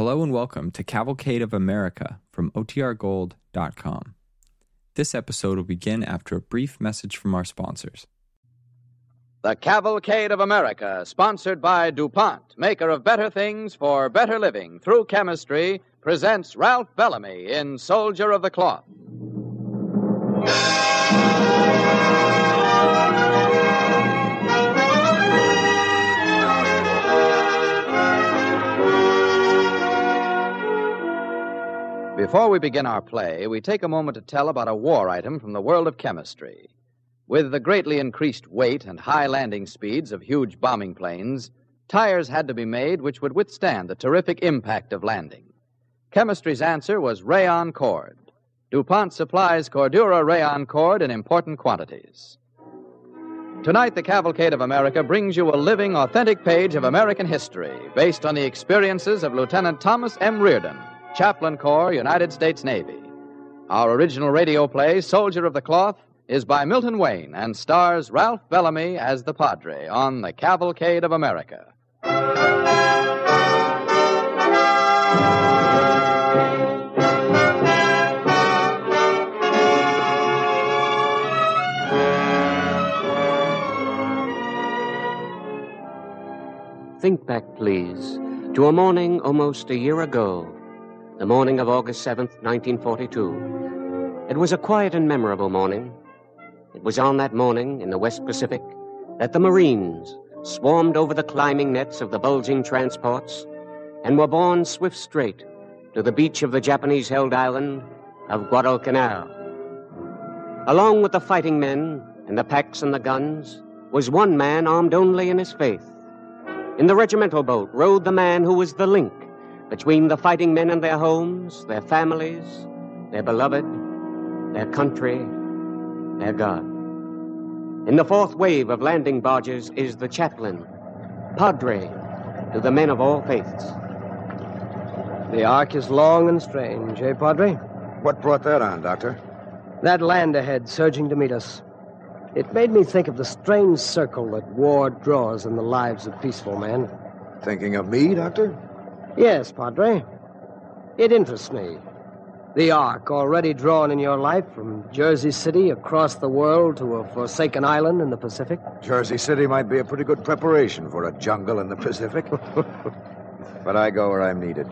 Hello and welcome to Cavalcade of America from OTRGold.com. This episode will begin after a brief message from our sponsors. The Cavalcade of America, sponsored by DuPont, maker of better things for better living through chemistry, presents Ralph Bellamy in Soldier of the Cloth. Before we begin our play, we take a moment to tell about a war item from the world of chemistry. With the greatly increased weight and high landing speeds of huge bombing planes, tires had to be made which would withstand the terrific impact of landing. Chemistry's answer was rayon cord. DuPont supplies Cordura rayon cord in important quantities. Tonight, the Cavalcade of America brings you a living, authentic page of American history based on the experiences of Lieutenant Thomas M. Reardon, Chaplain Corps, United States Navy. Our original radio play, Soldier of the Cloth, is by Milton Wayne and stars Ralph Bellamy as the Padre on the Cavalcade of America. Think back, please, to a morning almost a year ago, the morning of August 7th, 1942. It was a quiet and memorable morning. It was on that morning in the West Pacific that the Marines swarmed over the climbing nets of the bulging transports and were borne swift straight to the beach of the Japanese held island of Guadalcanal. Along with the fighting men and the packs and the guns was one man armed only in his faith. In the regimental boat rode the man who was the link between the fighting men and their homes, their families, their beloved, their country, their God. In the fourth wave of landing barges is the chaplain, Padre, to the men of all faiths. The arc is long and strange, eh, Padre? What brought that on, Doctor? That land ahead surging to meet us. It made me think of the strange circle that war draws in the lives of peaceful men. Thinking of me, Doctor? Yes, Padre. It interests me. The arc already drawn in your life from Jersey City across the world to a forsaken island in the Pacific. Jersey City might be a pretty good preparation for a jungle in the Pacific. but I go where I'm needed.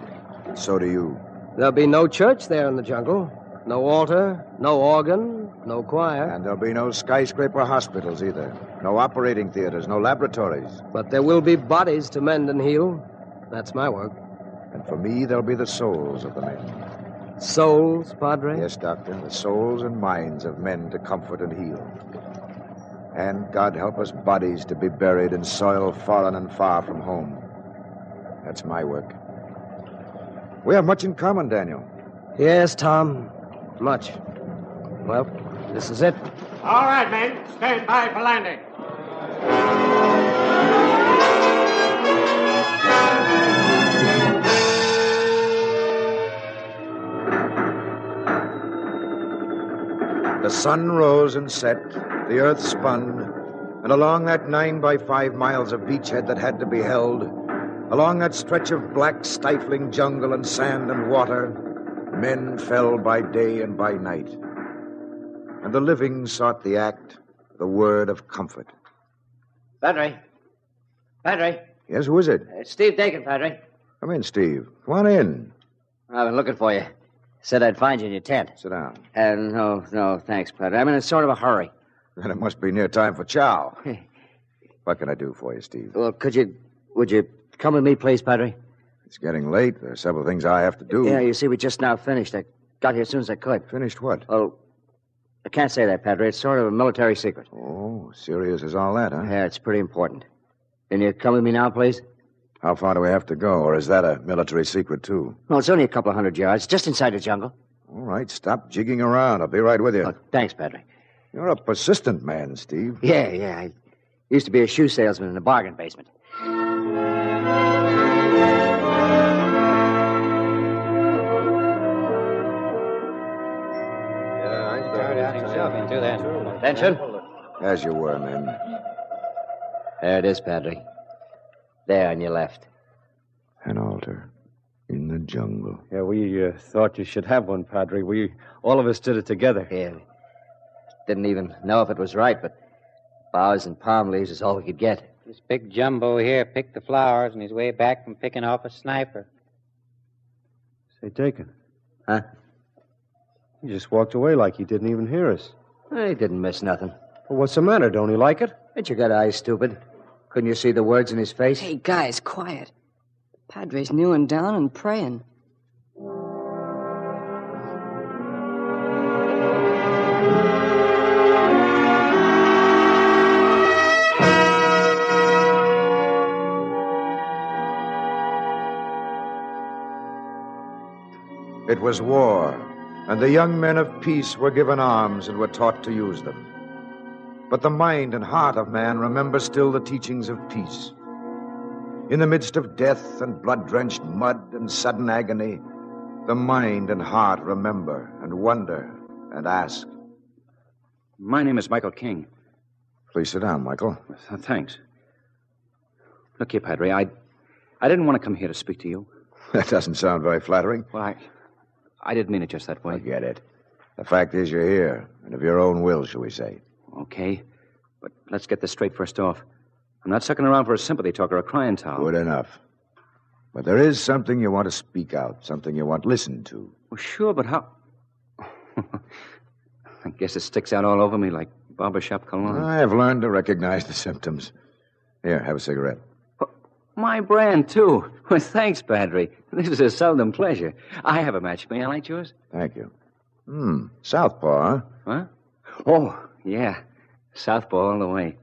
So do you. There'll be no church there in the jungle. No altar, no organ, no choir. And there'll be no skyscraper hospitals either. No operating theaters, no laboratories. But there will be bodies to mend and heal. That's my work. And for me, they'll be the souls of the men. Souls, Padre? Yes, Doctor. The souls and minds of men to comfort and heal. And God help us bodies to be buried in soil foreign and far from home. That's my work. We have much in common, Daniel. Yes, Tom. Much. Well, this is it. All right, men. Stand by for landing. The sun rose and set, the earth spun, and along that nine by five miles of beachhead that had to be held, along that stretch of black, stifling jungle and sand and water, men fell by day and by night. And the living sought the act, the word of comfort. Padre. Padre. Yes, who is it? It's Steve Dakin, Padre. Come in, Steve. Come on in. I've been looking for you. Said I'd find you in your tent. Sit down. Uh, no, no, thanks, Padre. I'm in a sort of a hurry. Then it must be near time for chow. what can I do for you, Steve? Well, could you, would you come with me, please, Padre? It's getting late. There are several things I have to do. Yeah, you see, we just now finished. I got here as soon as I could. Finished what? Well, I can't say that, Padre. It's sort of a military secret. Oh, serious as all that, huh? Yeah, it's pretty important. Can you come with me now, please? How far do we have to go, or is that a military secret, too? Well, it's only a couple of hundred yards, just inside the jungle. All right, stop jigging around. I'll be right with you. Oh, thanks, Padre. You're a persistent man, Steve. Yeah, yeah. I used to be a shoe salesman in a bargain basement. Yeah, I turned out himself into that. Attention. As you were, men. There it is, Padre. There on your left. An altar in the jungle. Yeah, we uh, thought you should have one, Padre. We all of us did it together. Yeah. Didn't even know if it was right, but boughs and palm leaves is all we could get. This big jumbo here picked the flowers on his way back from picking off a sniper. Say, Dakin. Huh? He just walked away like he didn't even hear us. He didn't miss nothing. Well, what's the matter? Don't he like it? Ain't you got eyes, stupid? Couldn't you see the words in his face? Hey, guys, quiet. The Padre's kneeling down and praying. It was war, and the young men of peace were given arms and were taught to use them. But the mind and heart of man remember still the teachings of peace. In the midst of death and blood drenched mud and sudden agony, the mind and heart remember and wonder and ask. My name is Michael King. Please sit down, Michael. Thanks. Look here, Padre, I, I didn't want to come here to speak to you. That doesn't sound very flattering. Well, I, I didn't mean it just that way. I get it. The fact is, you're here, and of your own will, shall we say. Okay, but let's get this straight first off. I'm not sucking around for a sympathy talk or a crying towel. Good enough. But there is something you want to speak out, something you want listened to. Well, sure, but how? I guess it sticks out all over me like barbershop cologne. I have learned to recognize the symptoms. Here, have a cigarette. My brand, too. Well, thanks, Padre. This is a seldom pleasure. I have a match. May I light yours? Thank you. Hmm. Southpaw, huh? Huh? Oh, yeah. Southpaw all the way.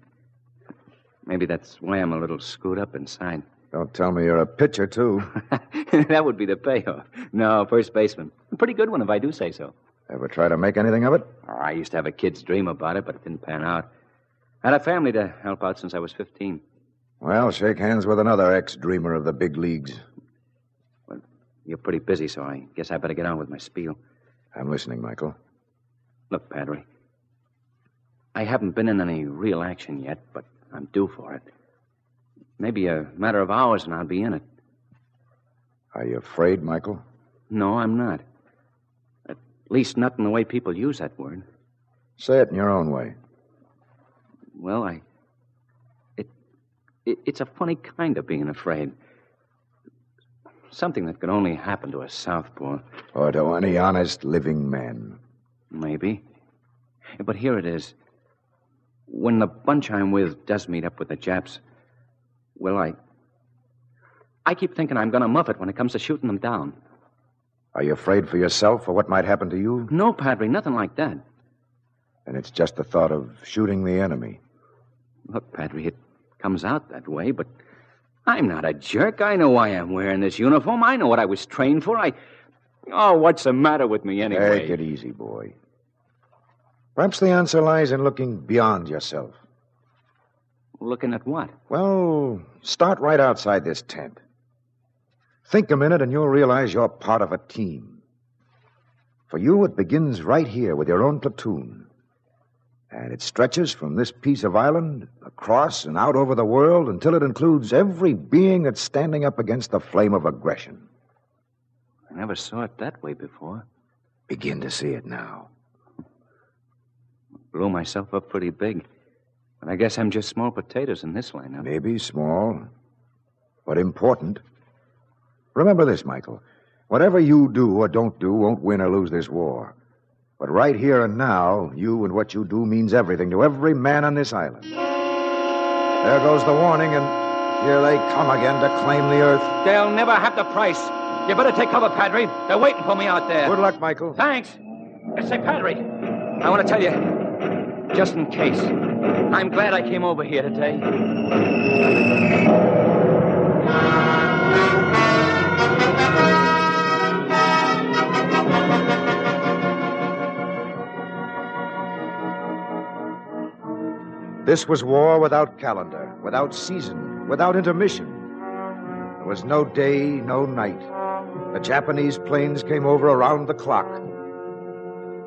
Maybe that's why I'm a little screwed up inside. Don't tell me you're a pitcher, too. that would be the payoff. No, first baseman. A pretty good one, if I do say so. Ever try to make anything of it? Oh, I used to have a kid's dream about it, but it didn't pan out. I had a family to help out since I was 15. Well, shake hands with another ex dreamer of the big leagues. Well, you're pretty busy, so I guess I better get on with my spiel. I'm listening, Michael. Look, Padre. I haven't been in any real action yet, but I'm due for it. Maybe a matter of hours and I'll be in it. Are you afraid, Michael? No, I'm not. At least not in the way people use that word. Say it in your own way. Well, I. It, it. It's a funny kind of being afraid. Something that could only happen to a southpaw. Or to any honest living man. Maybe. But here it is. When the bunch I'm with does meet up with the Japs, well, I. I keep thinking I'm going to muff it when it comes to shooting them down. Are you afraid for yourself or what might happen to you? No, Padre, nothing like that. And it's just the thought of shooting the enemy. Look, Padre, it comes out that way, but I'm not a jerk. I know why I'm wearing this uniform. I know what I was trained for. I. Oh, what's the matter with me anyway? Take it easy, boy. Perhaps the answer lies in looking beyond yourself. Looking at what? Well, start right outside this tent. Think a minute and you'll realize you're part of a team. For you, it begins right here with your own platoon. And it stretches from this piece of island across and out over the world until it includes every being that's standing up against the flame of aggression. I never saw it that way before. Begin to see it now. Blew myself up pretty big. But I guess I'm just small potatoes in this lineup. Maybe small, but important. Remember this, Michael. Whatever you do or don't do won't win or lose this war. But right here and now, you and what you do means everything to every man on this island. There goes the warning, and here they come again to claim the earth. They'll never have the price. You better take cover, Padre. They're waiting for me out there. Good luck, Michael. Thanks. Say, Padre, I want to tell you, just in case, I'm glad I came over here today. This was war without calendar, without season, without intermission. There was no day, no night. The Japanese planes came over around the clock.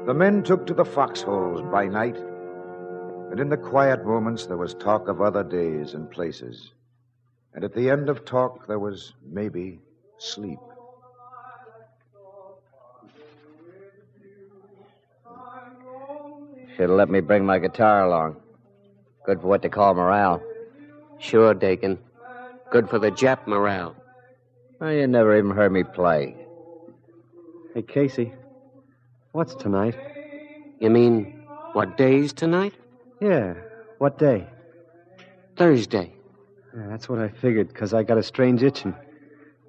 The men took to the foxholes by night, and in the quiet moments, there was talk of other days and places. And at the end of talk, there was maybe sleep. Should have let me bring my guitar along. Good for what they call morale. Sure, Dakin. Good for the Jap morale. Well, you never even heard me play. Hey, Casey, what's tonight? You mean, what day's tonight? Yeah. What day? Thursday. Yeah, that's what I figured, because I got a strange itching.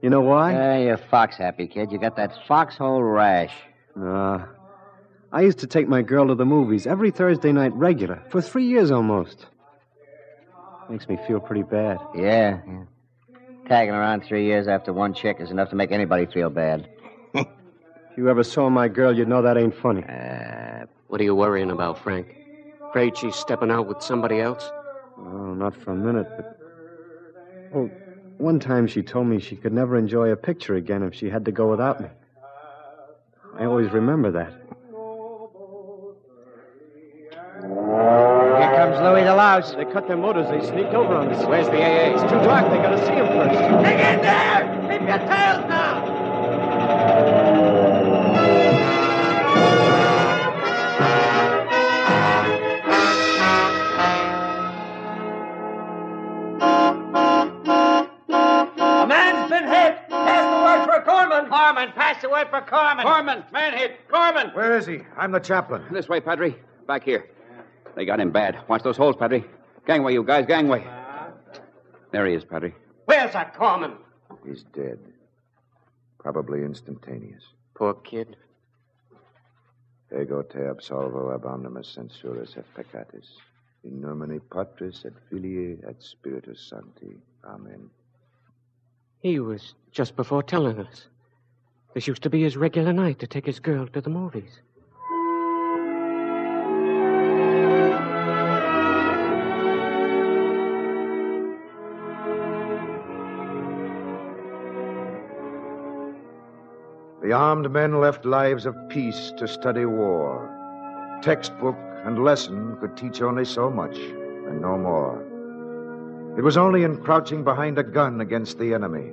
You know why? Yeah, you're fox happy, kid. You got that foxhole rash. Uh, I used to take my girl to the movies every Thursday night regular for three years almost. Makes me feel pretty bad. Yeah, yeah. Tagging around three years after one chick is enough to make anybody feel bad. if you ever saw my girl, you'd know that ain't funny. Uh, what are you worrying about, Frank? Afraid she's stepping out with somebody else? Oh, not for a minute, but. Oh, one time she told me she could never enjoy a picture again if she had to go without me. I always remember that. Here comes Louis the Louse. They cut their motors. They sneaked over on us. Where's the AA? It's too dark. They gotta see him first. Dig in there! Keep your tails is he? I'm the chaplain. This way, Padre. Back here. They got him bad. Watch those holes, Padre. Gangway, you guys, gangway. There he is, Padre. Where's that corpsman? He's dead. Probably instantaneous. Poor kid. Ego te absolvo ab omnibus censuris et peccatis. In nomine Patris et Filii et Spiritus Sancti. Amen. He was just before telling us. This used to be his regular night to take his girl to the movies. The armed men left lives of peace to study war. Textbook and lesson could teach only so much, and no more. It was only in crouching behind a gun against the enemy,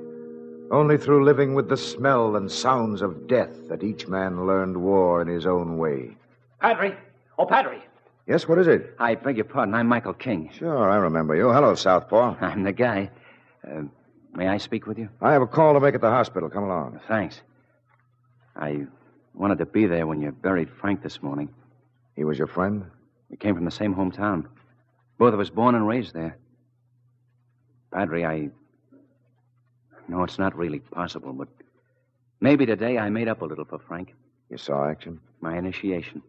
only through living with the smell and sounds of death that each man learned war in his own way. Padre. Oh, Padre. Yes, what is it? I beg your pardon. I'm Michael King. Sure, I remember you. Hello, Southpaw. I'm the guy. Uh, may I speak with you? I have a call to make at the hospital. Come along. Thanks. I wanted to be there when you buried Frank this morning. He was your friend? We came from the same hometown. Both of us born and raised there. Padre, I. No, it's not really possible, but maybe today I made up a little for Frank. You saw action? My initiation.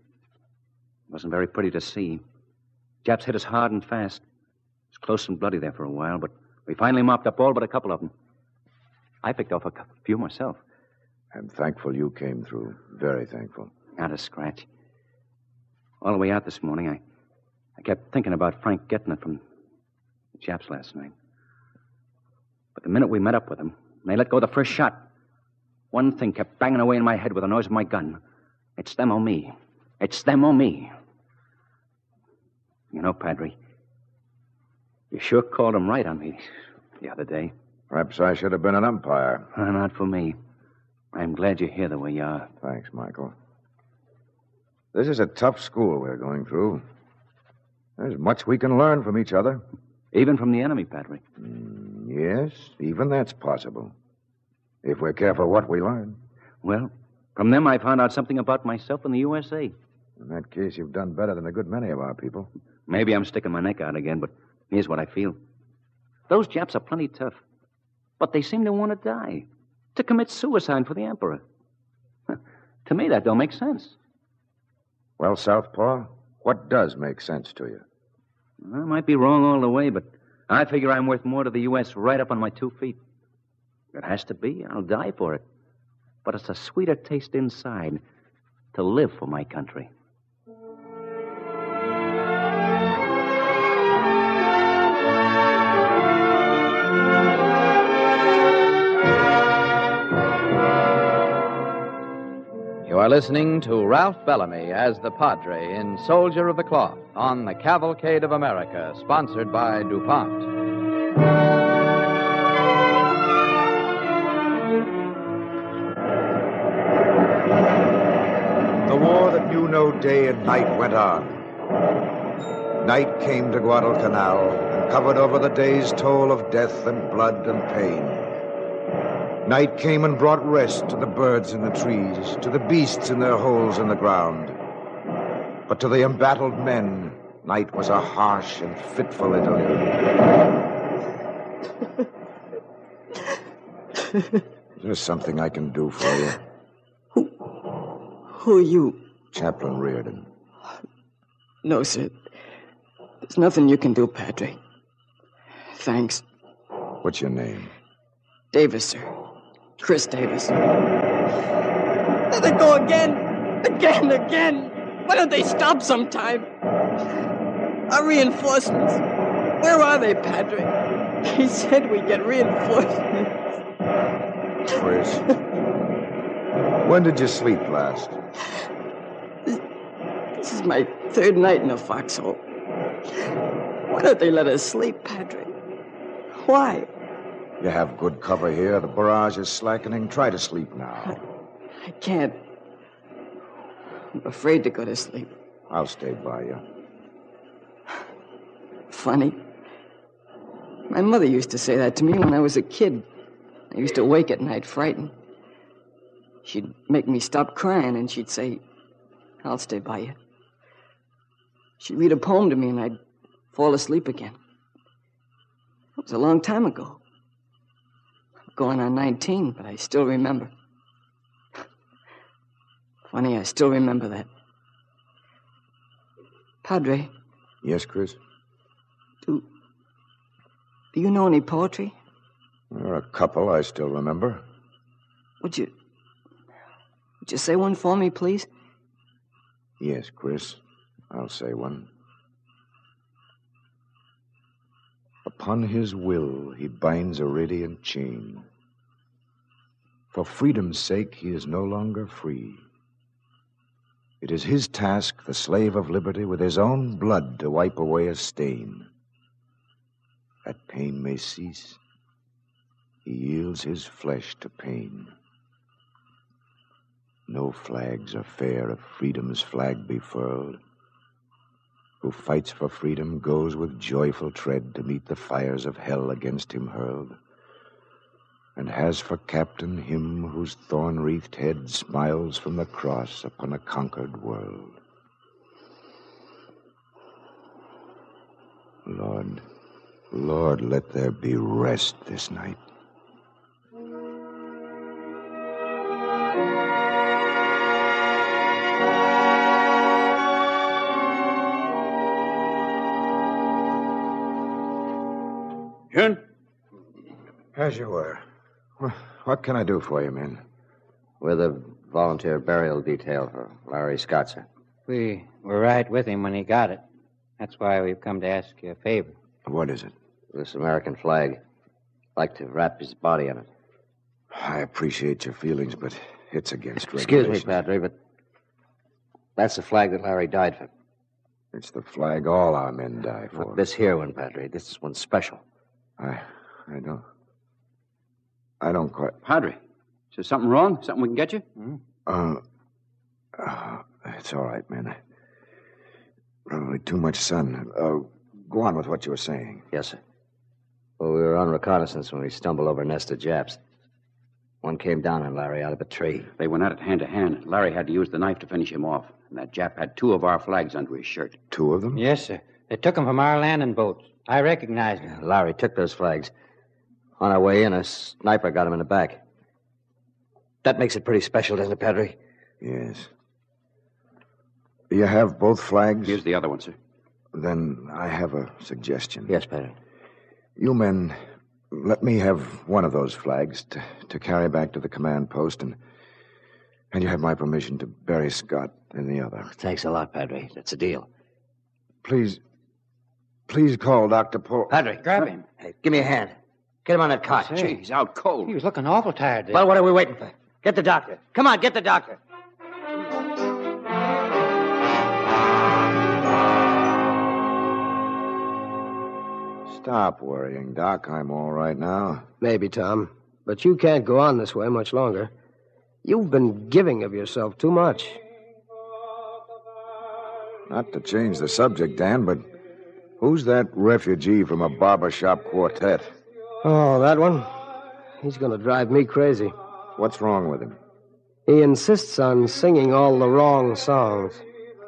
It Wasn't very pretty to see. Japs hit us hard and fast. It was close and bloody there for a while, but we finally mopped up all but a couple of them. I picked off a few myself. I'm thankful you came through. Very thankful. Not a scratch. All the way out this morning, I, I kept thinking about Frank getting it from the Japs last night. But the minute we met up with them, and they let go the first shot, one thing kept banging away in my head with the noise of my gun. It's them or me. It's them or me. You know, Padre, you sure called 'em right on me the other day. Perhaps I should have been an umpire. Uh, not for me. I'm glad you're here the way you are. Thanks, Michael. This is a tough school we're going through. There's much we can learn from each other. Even from the enemy, Padre. Mm, yes, even that's possible. If we're careful what we learn. Well, from them I found out something about myself and the USA. In that case, you've done better than a good many of our people. Maybe I'm sticking my neck out again, but here's what I feel. Those Japs are plenty tough, but they seem to want to die, to commit suicide for the Emperor. to me, that don't make sense. Well, Southpaw, what does make sense to you? I might be wrong all the way, but I figure I'm worth more to the U.S. right up on my two feet. It has to be, I'll die for it. But it's a sweeter taste inside to live for my country. Are listening to Ralph Bellamy as the Padre in Soldier of the Cloth on the Cavalcade of America, sponsored by DuPont. The war that knew no day and night went on. Night came to Guadalcanal and covered over the day's toll of death and blood and pain. Night came and brought rest to the birds in the trees, to the beasts in their holes in the ground. But to the embattled men, night was a harsh and fitful interlude. There's something I can do for you. Who are you? Chaplain Reardon. No, sir. There's nothing you can do, Padre. Thanks. What's your name? Davis, sir. Chris Davis. There they go again! Again, again! Why don't they stop sometime? Our reinforcements. Where are they, Patrick? He said we'd get reinforcements. Chris. when did you sleep last? This is my third night in the foxhole. Why don't they let us sleep, Patrick? Why? You have good cover here. The barrage is slackening. Try to sleep now. I can't. I'm afraid to go to sleep. I'll stay by you. Funny. My mother used to say that to me when I was a kid. I used to wake at night frightened. She'd make me stop crying and she'd say, I'll stay by you. She'd read a poem to me and I'd fall asleep again. It was a long time ago. Going on 19, but I still remember. Funny, I still remember that. Padre, Yes, Chris? do, do you know any poetry? There are a couple I still remember. Would you, would you say one for me, please? Yes, Chris. I'll say one. Upon his will he binds a radiant chain. For freedom's sake he is no longer free. It is his task, the slave of liberty, with his own blood to wipe away a stain. That pain may cease. He yields his flesh to pain. No flags are fair if freedom's flag be furled. Who fights for freedom goes with joyful tread to meet the fires of hell against him hurled, and has for captain him whose thorn wreathed head smiles from the cross upon a conquered world. Lord, Lord, let there be rest this night. As you were. Wh- What can I do for you, men? We're the volunteer burial detail for Larry Scott, sir. We were right with him when he got it. That's why we've come to ask you a favor. What is it? This American flag. Like to wrap his body in it. I appreciate your feelings, but it's against Excuse regulations. me, Padre, but that's the flag that Larry died for. It's the flag all our men die for. Not this here one, Padre. This is one special. I, I don't. I don't quite. Padre, is there something wrong? Something we can get you? Uh, uh, it's all right, man. Probably too much sun. Uh, go on with what you were saying. Yes, sir. Well, we were on reconnaissance when we stumbled over a nest of Japs. One came down on Larry out of a tree. They went at it hand to hand. Larry had to use the knife to finish him off. And that Jap had two of our flags under his shirt. Two of them? Yes, sir. They took him from our landing boats. I recognized him. Larry took those flags. On our way in, a sniper got him in the back. That makes it pretty special, doesn't it, Padre? Yes. You have both flags? Here's the other one, sir. Then I have a suggestion. Yes, Padre. You men, let me have one of those flags to, to carry back to the command post, and and you have my permission to bury Scott in the other. Oh, thanks a lot, Padre. That's a deal. Please, please call Dr. Paul. Padre, Grab him. Hey, give me a hand. Get him on that cot. Say. Gee, he's out cold. He was looking awful tired there. Well, what are we waiting for? Get the doctor. Come on, get the doctor. Stop worrying, Doc. I'm all right now. Maybe, Tom. But you can't go on this way much longer. You've been giving of yourself too much. Not to change the subject, Dan, but who's that refugee from a barbershop quartet? Oh, that one? He's going to drive me crazy. What's wrong with him? He insists on singing all the wrong songs.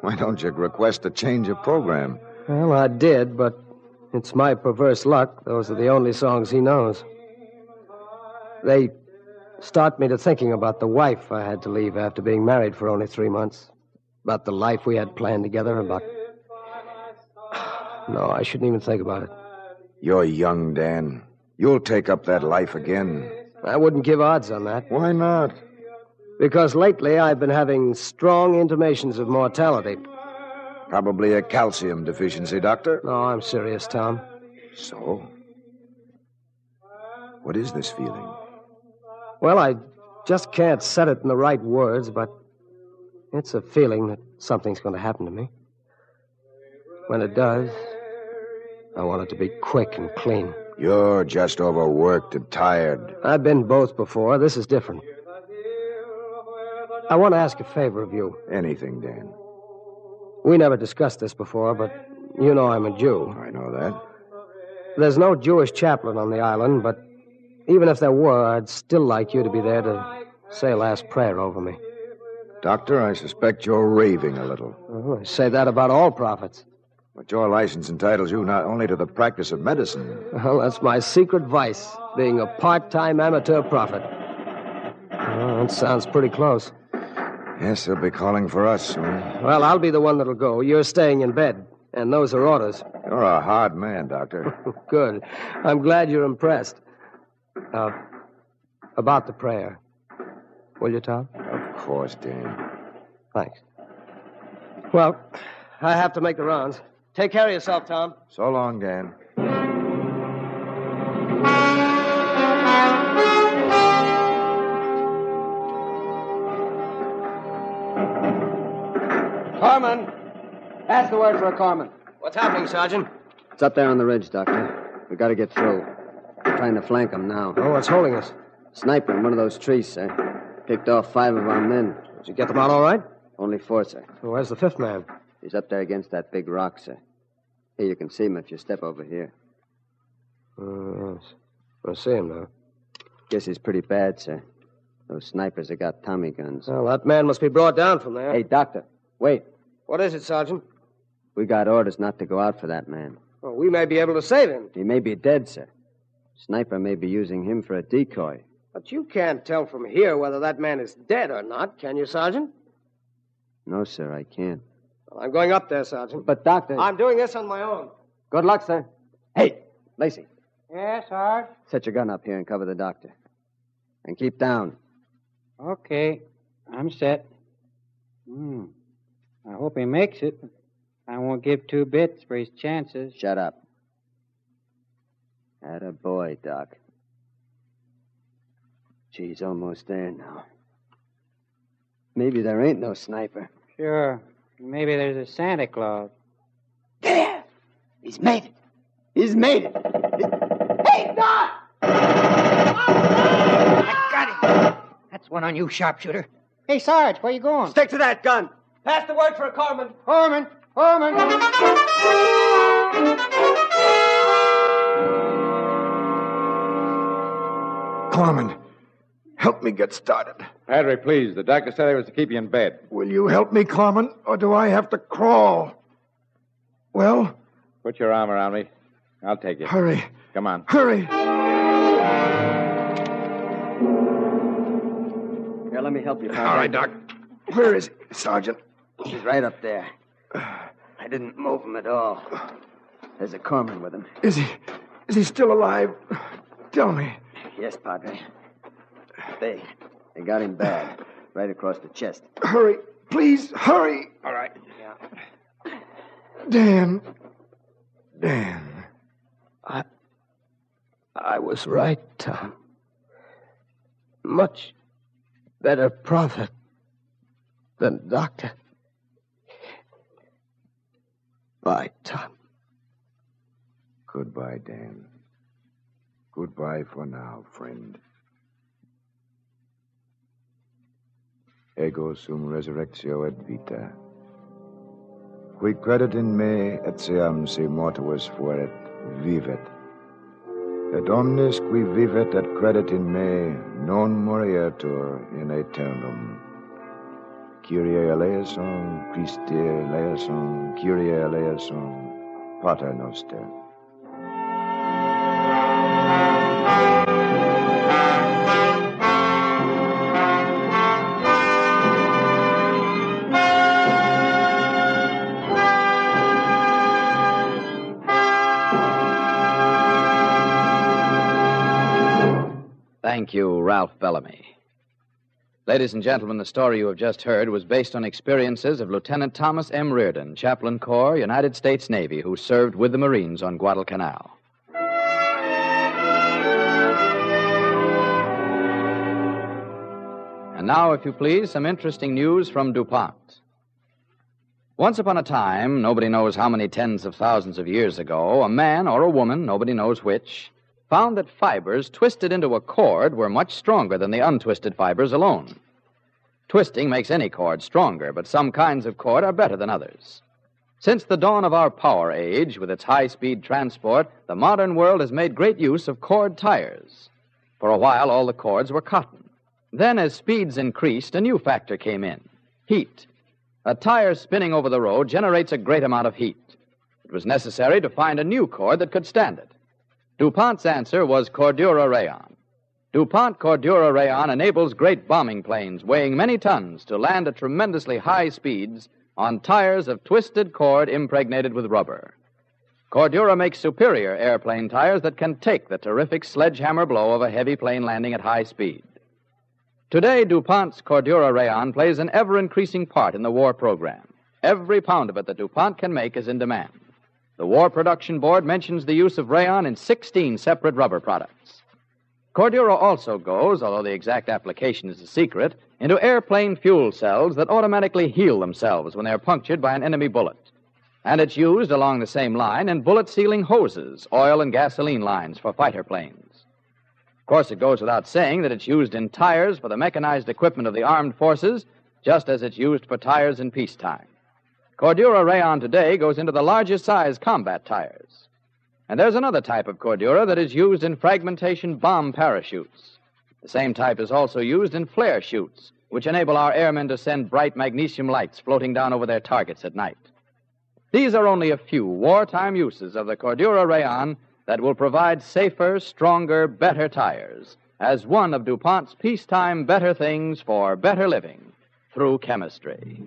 Why don't you request a change of program? Well, I did, but it's my perverse luck. Those are the only songs he knows. They start me to thinking about the wife I had to leave after being married for only three months. About the life we had planned together, about. No, I shouldn't even think about it. You're young, Dan. You'll take up that life again. I wouldn't give odds on that. Why not? Because lately I've been having strong intimations of mortality. Probably a calcium deficiency, Doctor. No, I'm serious, Tom. So? What is this feeling? Well, I just can't set it in the right words, but it's a feeling that something's going to happen to me. When it does, I want it to be quick and clean. You're just overworked and tired. I've been both before. This is different. I want to ask a favor of you. Anything, Dan. We never discussed this before, but you know I'm a Jew. I know that. There's no Jewish chaplain on the island, but even if there were, I'd still like you to be there to say a last prayer over me. Doctor, I suspect you're raving a little. Oh, I say that about all prophets. But your license entitles you not only to the practice of medicine. Well, that's my secret vice, being a part time amateur prophet. Oh, that sounds pretty close. Yes, they'll be calling for us soon. Well, I'll be the one that'll go. You're staying in bed. And those are orders. You're a hard man, Doctor. Good. I'm glad you're impressed. Uh, about the prayer. Will you, Tom? Of course, Dan. Thanks. Well, I have to make the rounds. Take care of yourself, Tom. So long, Dan. Corpsman! That's the word for a corpsman. What's happening, Sergeant? It's up there on the ridge, Doctor. We gotta get through. We're trying to flank them now. Oh, what's holding us? Sniper in one of those trees, sir. Picked off five of our men. Did you get them out all right? Only four, sir. Well, where's the fifth man? He's up there against that big rock, sir. Here, you can see him if you step over here. Oh, yes. I see him now. Guess he's pretty bad, sir. Those snipers have got Tommy guns. Well, that man must be brought down from there. Hey, Doctor, wait. What is it, Sergeant? We got orders not to go out for that man. Well, we may be able to save him. He may be dead, sir. Sniper may be using him for a decoy. But you can't tell from here whether that man is dead or not, can you, Sergeant? No, sir, I can't. Well, I'm going up there, Sergeant. But, Doctor. I'm doing this on my own. Good luck, sir. Hey, Lacey, Yes, Sarge? set your gun up here and cover the doctor. And keep down. Okay, I'm set. Hmm. I hope he makes it. I won't give two bits for his chances. Shut up. At a boy, Doc. She's almost there now. Maybe there ain't no sniper. Sure. Maybe there's a Santa Claus. Get There! He's made it. He's made it. Hey, Doc! I got him. That's one on you, sharpshooter. Hey, Sarge, where you going? Stick to that gun. Pass the word for a corpsman. Foreman! Corpsman! Corpsman, help me get started. Padre, please. The doctor said I was to keep you in bed. Will you help me, Corpsman, or do I have to crawl? Well, Put your arm around me. I'll take you. hurry, Come on. hurry. Here, let me help you. All right, Doc. Where is he, Sergeant? He's right up there. I didn't move him at all. There's a corpsman with him. Is he? Is he still alive? Tell me. Yes, Padre. They, they got him bad, right across the chest. Hurry, please, hurry. All right. Dan. Dan. I. I was right, Tom. Much better prophet than doctor. Bye, Tom. Goodbye, Dan. Goodbye for now, friend. Ego sum resurrectio et vita. qui credit in me etiam si mortuus fuerit, vivet. Et omnes qui vivet et credit in me non morietur in aeternum. Kyrie eleison, Christe eleison, Kyrie eleison, Pater noster. Thank you, Ralph Bellamy. Ladies and gentlemen, the story you have just heard was based on experiences of Lieutenant Thomas M. Reardon, Chaplain Corps, United States Navy, who served with the Marines on Guadalcanal. And now, if you please, some interesting news from DuPont. Once upon a time, nobody knows how many tens of thousands of years ago, a man or a woman, nobody knows which, found that fibers twisted into a cord were much stronger than the untwisted fibers alone. Twisting makes any cord stronger, but some kinds of cord are better than others. Since the dawn of our power age, with its high speed transport, the modern world has made great use of cord tires. For a while, all the cords were cotton. Then, as speeds increased, a new factor came in heat. A tire spinning over the road generates a great amount of heat. It was necessary to find a new cord that could stand it. DuPont's answer was Cordura Rayon. DuPont Cordura Rayon enables great bombing planes weighing many tons to land at tremendously high speeds on tires of twisted cord impregnated with rubber. Cordura makes superior airplane tires that can take the terrific sledgehammer blow of a heavy plane landing at high speed. Today, DuPont's Cordura Rayon plays an ever increasing part in the war program. Every pound of it that DuPont can make is in demand. The War Production Board mentions the use of rayon in 16 separate rubber products. Cordura also goes, although the exact application is a secret, into airplane fuel cells that automatically heal themselves when they're punctured by an enemy bullet. And it's used along the same line in bullet sealing hoses, oil and gasoline lines for fighter planes. Of course, it goes without saying that it's used in tires for the mechanized equipment of the armed forces, just as it's used for tires in peacetime. Cordura Rayon today goes into the largest size combat tires. And there's another type of Cordura that is used in fragmentation bomb parachutes. The same type is also used in flare chutes, which enable our airmen to send bright magnesium lights floating down over their targets at night. These are only a few wartime uses of the Cordura Rayon that will provide safer, stronger, better tires as one of DuPont's peacetime better things for better living through chemistry.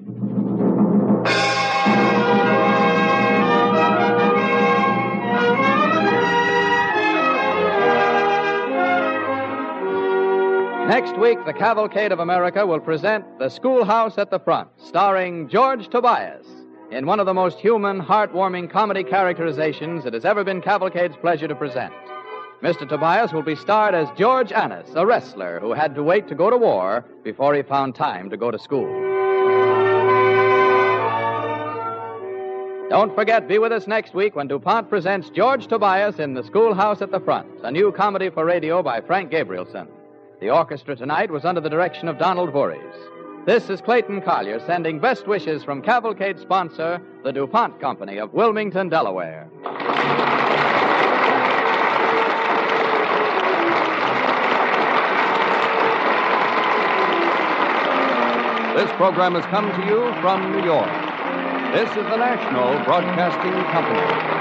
Next week, the Cavalcade of America will present The Schoolhouse at the Front, starring George Tobias in one of the most human, heartwarming comedy characterizations it has ever been Cavalcade's pleasure to present. Mr. Tobias will be starred as George Annis, a wrestler who had to wait to go to war before he found time to go to school. Don't forget, be with us next week when DuPont presents George Tobias in The Schoolhouse at the Front, a new comedy for radio by Frank Gabrielson. The orchestra tonight was under the direction of Donald Voorhees. This is Clayton Collyer sending best wishes from Cavalcade sponsor, the DuPont Company of Wilmington, Delaware. This program has come to you from New York. This is the National Broadcasting Company.